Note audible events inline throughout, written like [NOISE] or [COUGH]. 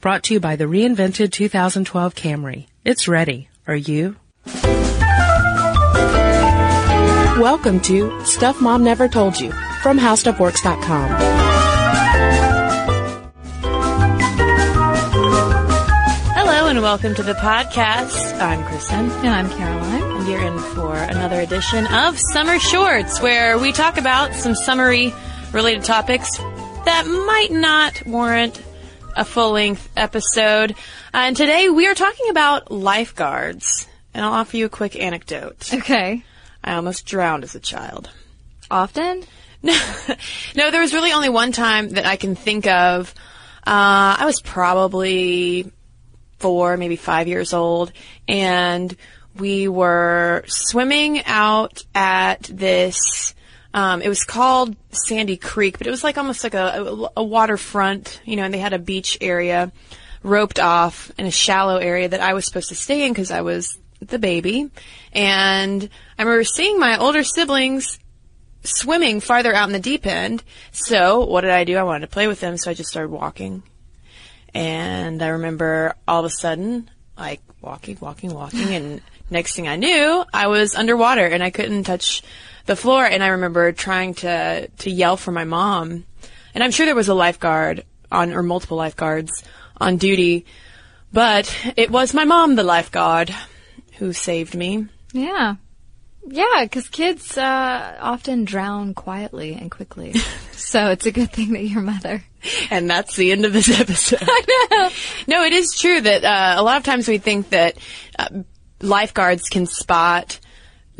Brought to you by the reinvented 2012 Camry. It's ready. Are you? Welcome to Stuff Mom Never Told You from HowStuffWorks.com. Hello and welcome to the podcast. I'm Cristen. And I'm Caroline. And you're in for another edition of Summer Shorts, where we talk about some summery related topics that might not warrant a full length episode. Uh, and today we are talking about lifeguards. And I'll offer you a quick anecdote. Okay. I almost drowned as a child. Often? [LAUGHS] no, there was really only one time that I can think of. Uh, I was probably four, maybe five years old, and we were swimming out at this. Um, it was called Sandy Creek, but it was like almost like a, a waterfront, you know, and they had a beach area roped off in a shallow area that I was supposed to stay in because I was the baby. And I remember seeing my older siblings swimming farther out in the deep end. So what did I do? I wanted to play with them, so I just started walking. And I remember all of a sudden, like walking, walking, walking, and next thing I knew, I was underwater and I couldn't touch the floor. And I remember trying to to yell for my mom, and I'm sure there was a lifeguard on or multiple lifeguards on duty, but it was my mom, the lifeguard, who saved me. Yeah. Yeah, because kids uh, often drown quietly and quickly. [LAUGHS] so it's a good thing that your mother. [LAUGHS] And that's the end of this episode. [LAUGHS] I know. No, it is true that uh, a lot of times we think that uh, lifeguards can spot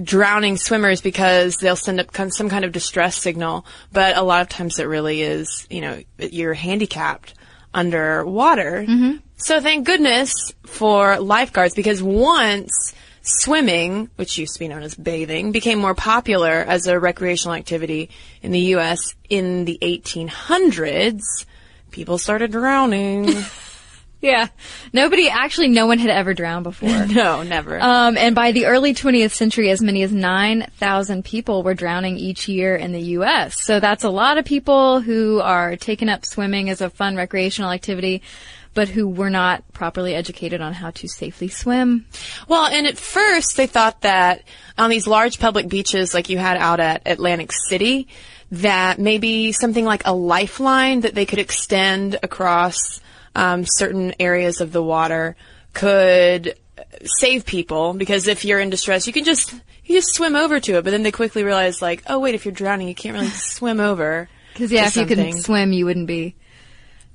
drowning swimmers because they'll send up some kind of distress signal. But a lot of times it really is, you know, you're handicapped underwater. Mm-hmm. So thank goodness for lifeguards because once swimming, which used to be known as bathing, became more popular as a recreational activity in the U.S. in the 1800s, people started drowning. [LAUGHS] yeah. Nobody, actually, no one had ever drowned before. [LAUGHS] no, never. Um, and by the early 20th century, as many as 9,000 people were drowning each year in the U.S. So that's a lot of people who are taking up swimming as a fun recreational activity but who were not properly educated on how to safely swim. Well, and at first they thought that on these large public beaches like you had out at Atlantic City, that maybe something like a lifeline that they could extend across um, certain areas of the water could save people because if you're in distress, you can just you just swim over to it. But then they quickly realize, like, oh wait, if you're drowning, you can't really [LAUGHS] swim over. Because yeah, if something. you couldn't swim, you wouldn't be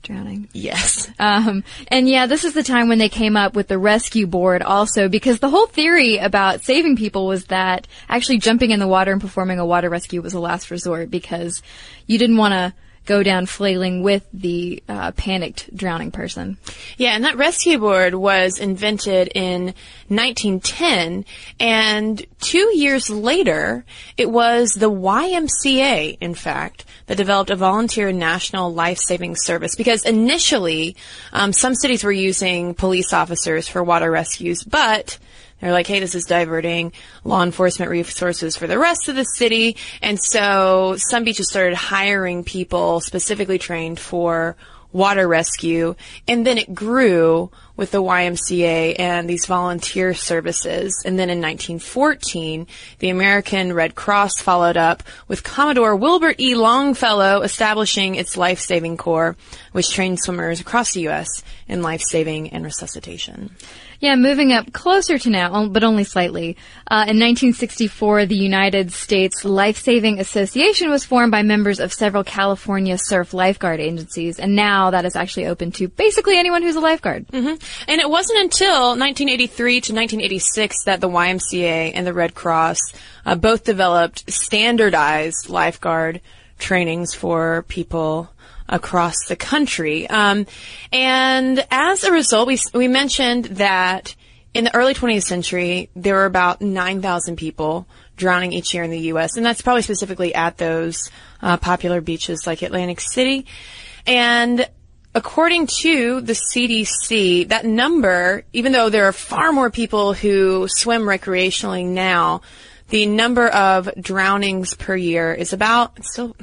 drowning. Yes. Um, and yeah, this is the time when they came up with the rescue board also because the whole theory about saving people was that actually jumping in the water and performing a water rescue was a last resort because you didn't want to go down flailing with the uh, panicked drowning person. Yeah, and that rescue board was invented in 1910, and two years later, it was the YMCA, in fact, that developed a volunteer national life-saving service. Because initially, um, some cities were using police officers for water rescues, but they're like, hey, this is diverting law enforcement resources for the rest of the city. And so some beaches started hiring people specifically trained for water rescue. And then it grew with the YMCA and these volunteer services. And then in 1914, the American Red Cross followed up with Commodore Wilbert E. Longfellow establishing its life-saving corps, which trained swimmers across the U.S. in life-saving and resuscitation. Yeah, moving up closer to now, but only slightly. Uh, in 1964, the United States Life Saving Association was formed by members of several California surf lifeguard agencies, and now that is actually open to basically anyone who's a lifeguard. Mm-hmm. And it wasn't until 1983 to 1986 that the YMCA and the Red Cross uh, both developed standardized lifeguard trainings for people across the country. Um, and as a result, we, we mentioned that in the early 20th century, there were about 9,000 people drowning each year in the U.S., and that's probably specifically at those uh, popular beaches like Atlantic City. And according to the CDC, that number, even though there are far more people who swim recreationally now, the number of drownings per year is about still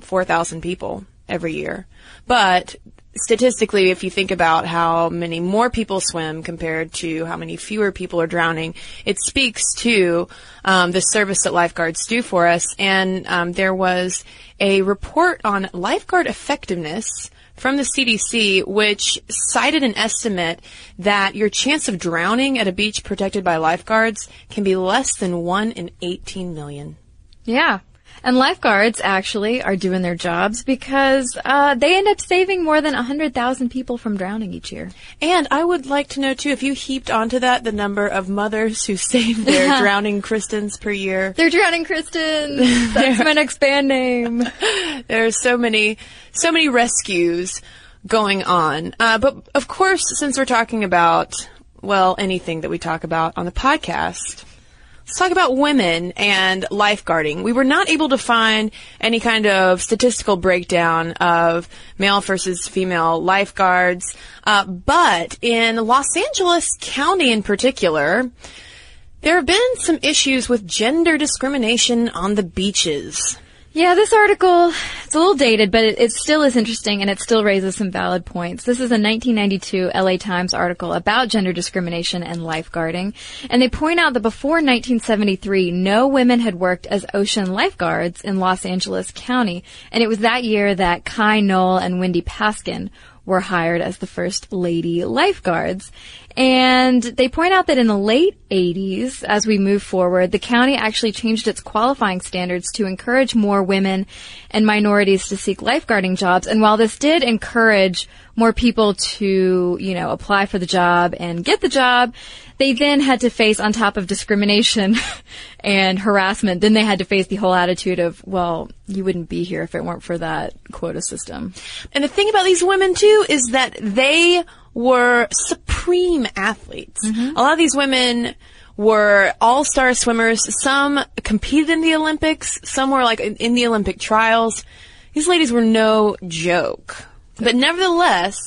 4,000 people every year. But statistically, if you think about how many more people swim compared to how many fewer people are drowning, it speaks to um, the service that lifeguards do for us. And um, there was a report on lifeguard effectiveness from the CDC, which cited an estimate that your chance of drowning at a beach protected by lifeguards can be less than 1 in 18 million. Yeah. And lifeguards actually are doing their jobs because uh, they end up saving more than 100,000 people from drowning each year. And I would like to know too if you heaped onto that the number of mothers who [LAUGHS] save their [LAUGHS] drowning Cristens per year. They're drowning Cristens. [LAUGHS] That's my next band name. There are so many, so many rescues going on. Uh, but of course, since we're talking about well anything that we talk about on the podcast Let's talk about women and lifeguarding. We were not able to find any kind of statistical breakdown of male versus female lifeguards, uh, but in Los Angeles County in particular, there have been some issues with gender discrimination on the beaches. Yeah, this article, it's a little dated, but it, it, still is interesting and it still raises some valid points. This is a 1992 LA Times article about gender discrimination and lifeguarding. And they point out that before 1973, no women had worked as ocean lifeguards in Los Angeles County. And it was that year that Kai Knoll and Wendy Paskin were hired as the first lady lifeguards. And they point out that in the late 80s, as we move forward, the county actually changed its qualifying standards to encourage more women and minorities to seek lifeguarding jobs. And while this did encourage more people to, you know, apply for the job and get the job, they then had to face on top of discrimination [LAUGHS] and harassment, then they had to face the whole attitude of, well, you wouldn't be here if it weren't for that quota system. And the thing about these women too is that they were supreme athletes. Mm-hmm. A lot of these women were all-star swimmers. Some competed in the Olympics. Some were like in the Olympic trials. These ladies were no joke. But nevertheless,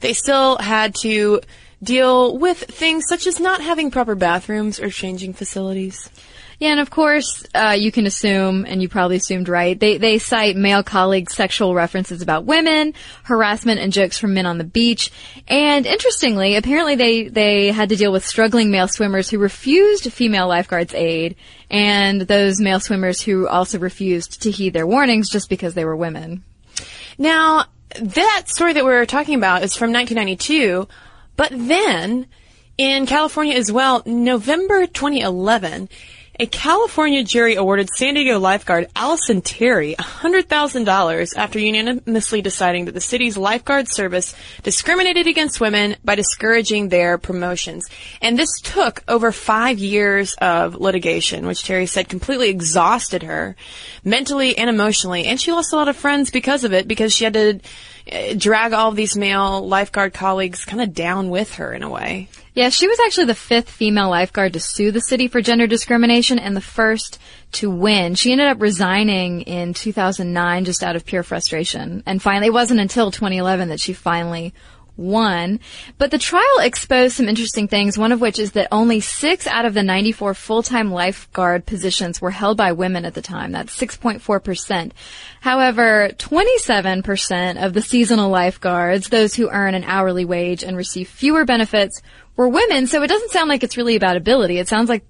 they still had to deal with things such as not having proper bathrooms or changing facilities. Yeah, and of course, uh, you can assume, and you probably assumed right, they, they cite male colleagues' sexual references about women, harassment and jokes from men on the beach, and interestingly, apparently they, they had to deal with struggling male swimmers who refused female lifeguards aid, and those male swimmers who also refused to heed their warnings just because they were women. Now, that story that we're talking about is from 1992, but then, in California as well, November 2011, a California jury awarded San Diego lifeguard Allison Terry $100,000 after unanimously deciding that the city's lifeguard service discriminated against women by discouraging their promotions. And this took over five years of litigation, which Terry said completely exhausted her mentally and emotionally. And she lost a lot of friends because of it because she had to uh, drag all of these male lifeguard colleagues kind of down with her in a way. Yeah, she was actually the fifth female lifeguard to sue the city for gender discrimination and the first to win. She ended up resigning in 2009 just out of pure frustration. And finally, it wasn't until 2011 that she finally won. But the trial exposed some interesting things, one of which is that only six out of the 94 full-time lifeguard positions were held by women at the time. That's 6.4%. However, 27% of the seasonal lifeguards, those who earn an hourly wage and receive fewer benefits, were women. So it doesn't sound like it's really about ability. It sounds like,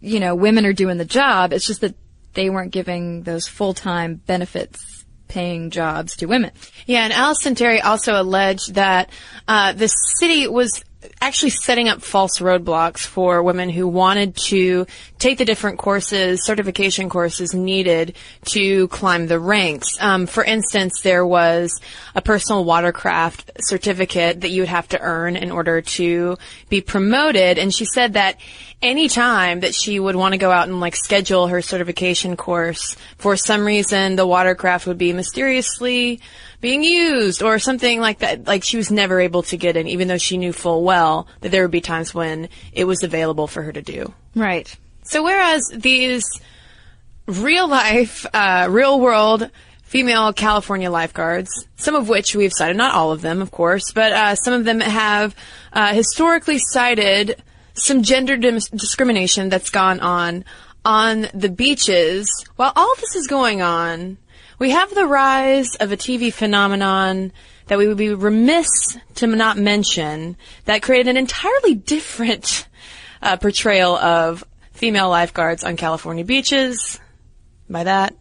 you know, women are doing the job. It's just that they weren't giving those full-time benefits paying jobs to women. Yeah, and Allison Terry also alleged that uh, the city was actually setting up false roadblocks for women who wanted to take the different courses, certification courses needed to climb the ranks. Um, for instance, there was a personal watercraft certificate that you would have to earn in order to be promoted, and she said that any time that she would want to go out and like schedule her certification course, for some reason the watercraft would be mysteriously being used or something like that. Like she was never able to get in, even though she knew full well that there would be times when it was available for her to do. Right. So whereas these real life, uh, real world female California lifeguards, some of which we've cited, not all of them, of course, but uh, some of them have uh, historically cited some gender discrimination that's gone on on the beaches. While all this is going on, we have the rise of a TV phenomenon that we would be remiss to not mention that created an entirely different uh, portrayal of female lifeguards on California beaches. By that,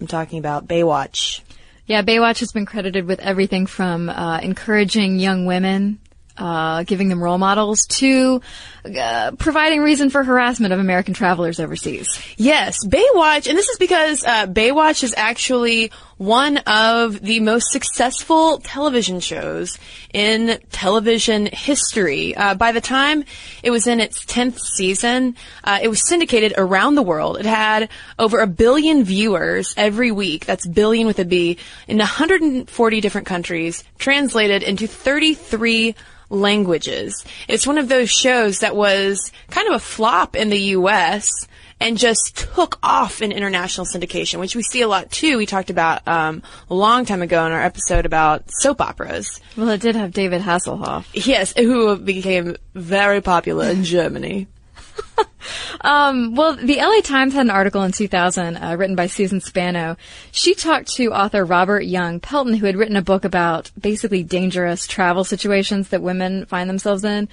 I'm talking about Baywatch. Yeah, Baywatch has been credited with everything from uh, encouraging young women, uh, giving them role models, to uh, providing reason for harassment of American travelers overseas. Yes, Baywatch, and this is because uh, Baywatch is actually one of the most successful television shows in television history. Uh, by the time it was in its 10th season, uh, it was syndicated around the world. It had over a billion viewers every week. That's billion with a B in 140 different countries, translated into 33 languages. It's one of those shows that was kind of a flop in the U.S and just took off in international syndication, which we see a lot too. We talked about um, a long time ago in our episode about soap operas. Well, it did have David Hasselhoff. Yes, who became very popular in Germany. [LAUGHS] [LAUGHS] Um, well, the LA Times had an article in 2000 uh, written by Susan Spano. She talked to author Robert Young Pelton, who had written a book about basically dangerous travel situations that women find themselves in.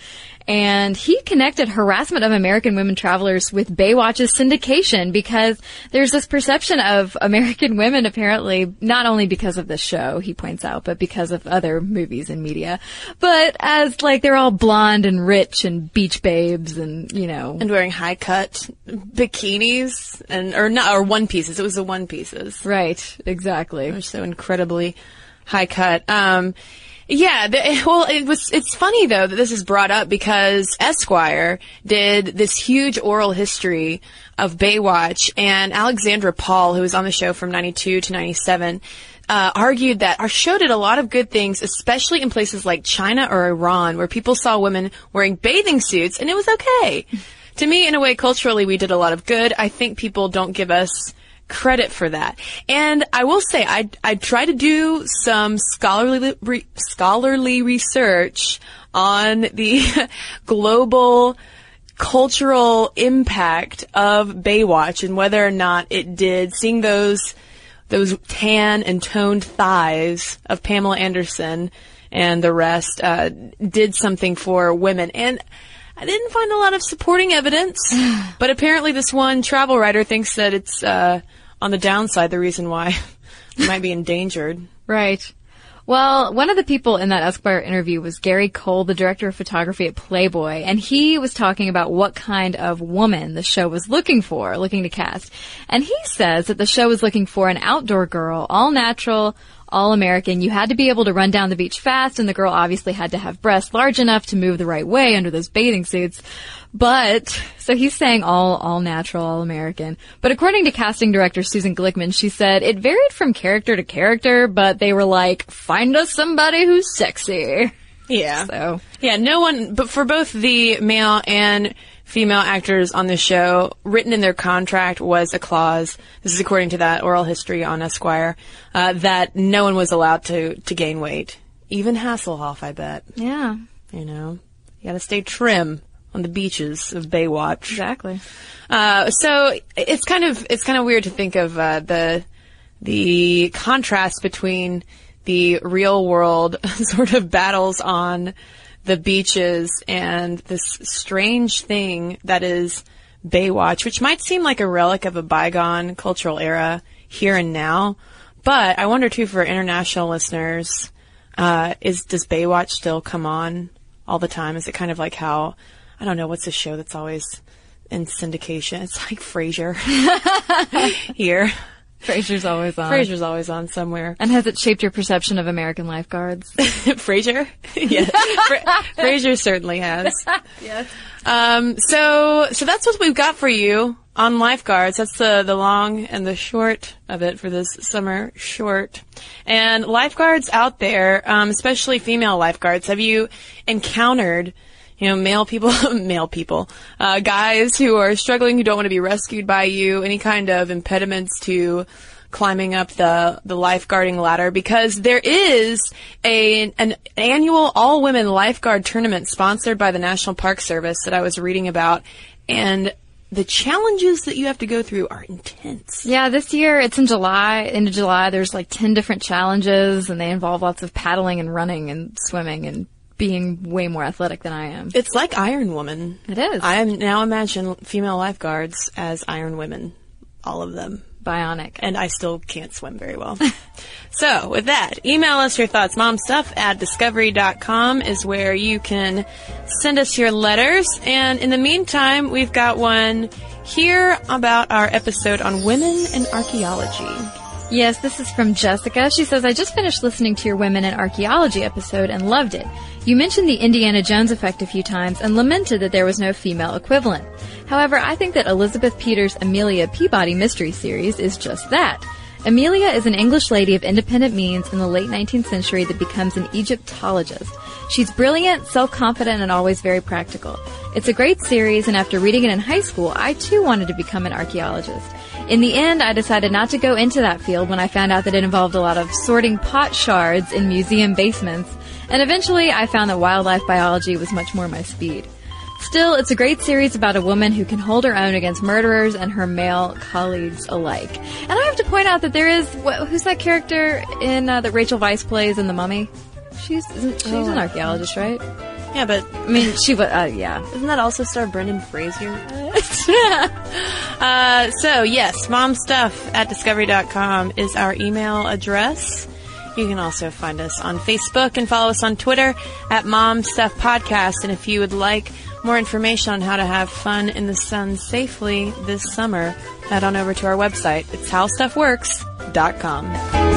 And he connected harassment of American women travelers with Baywatch's syndication because there's this perception of American [LAUGHS] women apparently, not only because of the show, he points out, but because of other movies and media, but as like they're all blonde and rich and beach babes and, you know. And wearing high cut bikinis and, or not, or one pieces. It was the one pieces. Right, exactly. They're so incredibly high cut. Um, yeah, the, well, it was. It's funny though that this is brought up because Esquire did this huge oral history of Baywatch, and Alexandra Paul, who was on the show from '92 to '97. Uh, argued that our show did a lot of good things, especially in places like China or Iran, where people saw women wearing bathing suits and it was okay. To me, in a way, culturally, we did a lot of good. I think people don't give us credit for that. And I will say, I, I try to do some scholarly, re, scholarly research on the [LAUGHS] global cultural impact of Baywatch and whether or not it did, seeing those, those tan and toned thighs of Pamela Anderson and the rest, uh, did something for women. And I didn't find a lot of supporting evidence, [SIGHS] but apparently this one travel writer thinks that it's, uh, on the downside, the reason why [LAUGHS] we might be endangered. Right. Well, one of the people in that Esquire interview was Gary Cole, the director of photography at Playboy, and he was talking about what kind of woman the show was looking for, looking to cast. And he says that the show was looking for an outdoor girl, all natural, all American. You had to be able to run down the beach fast, and the girl obviously had to have breasts large enough to move the right way under those bathing suits. But, so he's saying all, all natural, all American. But according to casting director Susan Glickman, she said it varied from character to character, but they were like, find us somebody who's sexy. Yeah. So. Yeah, no one, but for both the male and female actors on the show, written in their contract was a clause, this is according to that oral history on Esquire, uh, that no one was allowed to, to gain weight. Even Hasselhoff, I bet. Yeah. You know, you gotta stay trim on the beaches of Baywatch. Exactly. Uh, so it's kind of it's kind of weird to think of uh, the the contrast between the real world [LAUGHS] sort of battles on the beaches and this strange thing that is Baywatch, which might seem like a relic of a bygone cultural era here and now. But I wonder too for international listeners, uh, is does Baywatch still come on all the time? Is it kind of like how I don't know what's a show that's always in syndication? It's like Frasier [LAUGHS] here. Frasier's always on. Frasier's always on somewhere. And has it shaped your perception of American lifeguards? [LAUGHS] Frasier? [LAUGHS] yes. Fra- Frasier certainly has. yes. Um, so, so that's what we've got for you on lifeguards. That's the, the long and the short of it for this summer short. And lifeguards out there, um, especially female lifeguards, have you encountered you know, male people, [LAUGHS] male people, uh, guys who are struggling, who don't want to be rescued by you, any kind of impediments to climbing up the, the lifeguarding ladder because there is a, an annual all women lifeguard tournament sponsored by the National Park Service that I was reading about. And the challenges that you have to go through are intense. Yeah, this year it's in July. Into July, there's like 10 different challenges and they involve lots of paddling and running and swimming and being way more athletic than I am. It's like Iron Woman. It is. I am now imagine female lifeguards as Iron Women. All of them. Bionic. and I still can't swim very well. [LAUGHS] so, with that, email us your thoughts. Momstuff at discovery.com is where you can send us your letters. And in the meantime, we've got one here about our episode on women in archaeology. Yes, this is from Jessica. She says, I just finished listening to your Women in Archaeology episode and loved it. You mentioned the Indiana Jones effect a few times and lamented that there was no female equivalent. However, I think that Elizabeth Peters' Amelia Peabody mystery series is just that. Amelia is an English lady of independent means in the late 19th century that becomes an Egyptologist. She's brilliant, self-confident, and always very practical. It's a great series, and after reading it in high school, I too wanted to become an archaeologist. In the end, I decided not to go into that field when I found out that it involved a lot of sorting pot shards in museum basements, and eventually I found that wildlife biology was much more my speed. Still, it's a great series about a woman who can hold her own against murderers and her male colleagues alike. And I have to point out that there is wh- who's that character in uh, that Rachel Weisz plays in The Mummy? She's isn't, she's an archaeologist, right? Yeah, but I mean, she was uh, yeah. [LAUGHS] isn't that also star Brendan Fraser? [LAUGHS] uh, so, yes, momstuff at discovery.com is our email address. You can also find us on Facebook and follow us on Twitter at Mom Stuff Podcast. And if you would like more information on how to have fun in the sun safely this summer, head on over to our website. It's howstuffworks.com.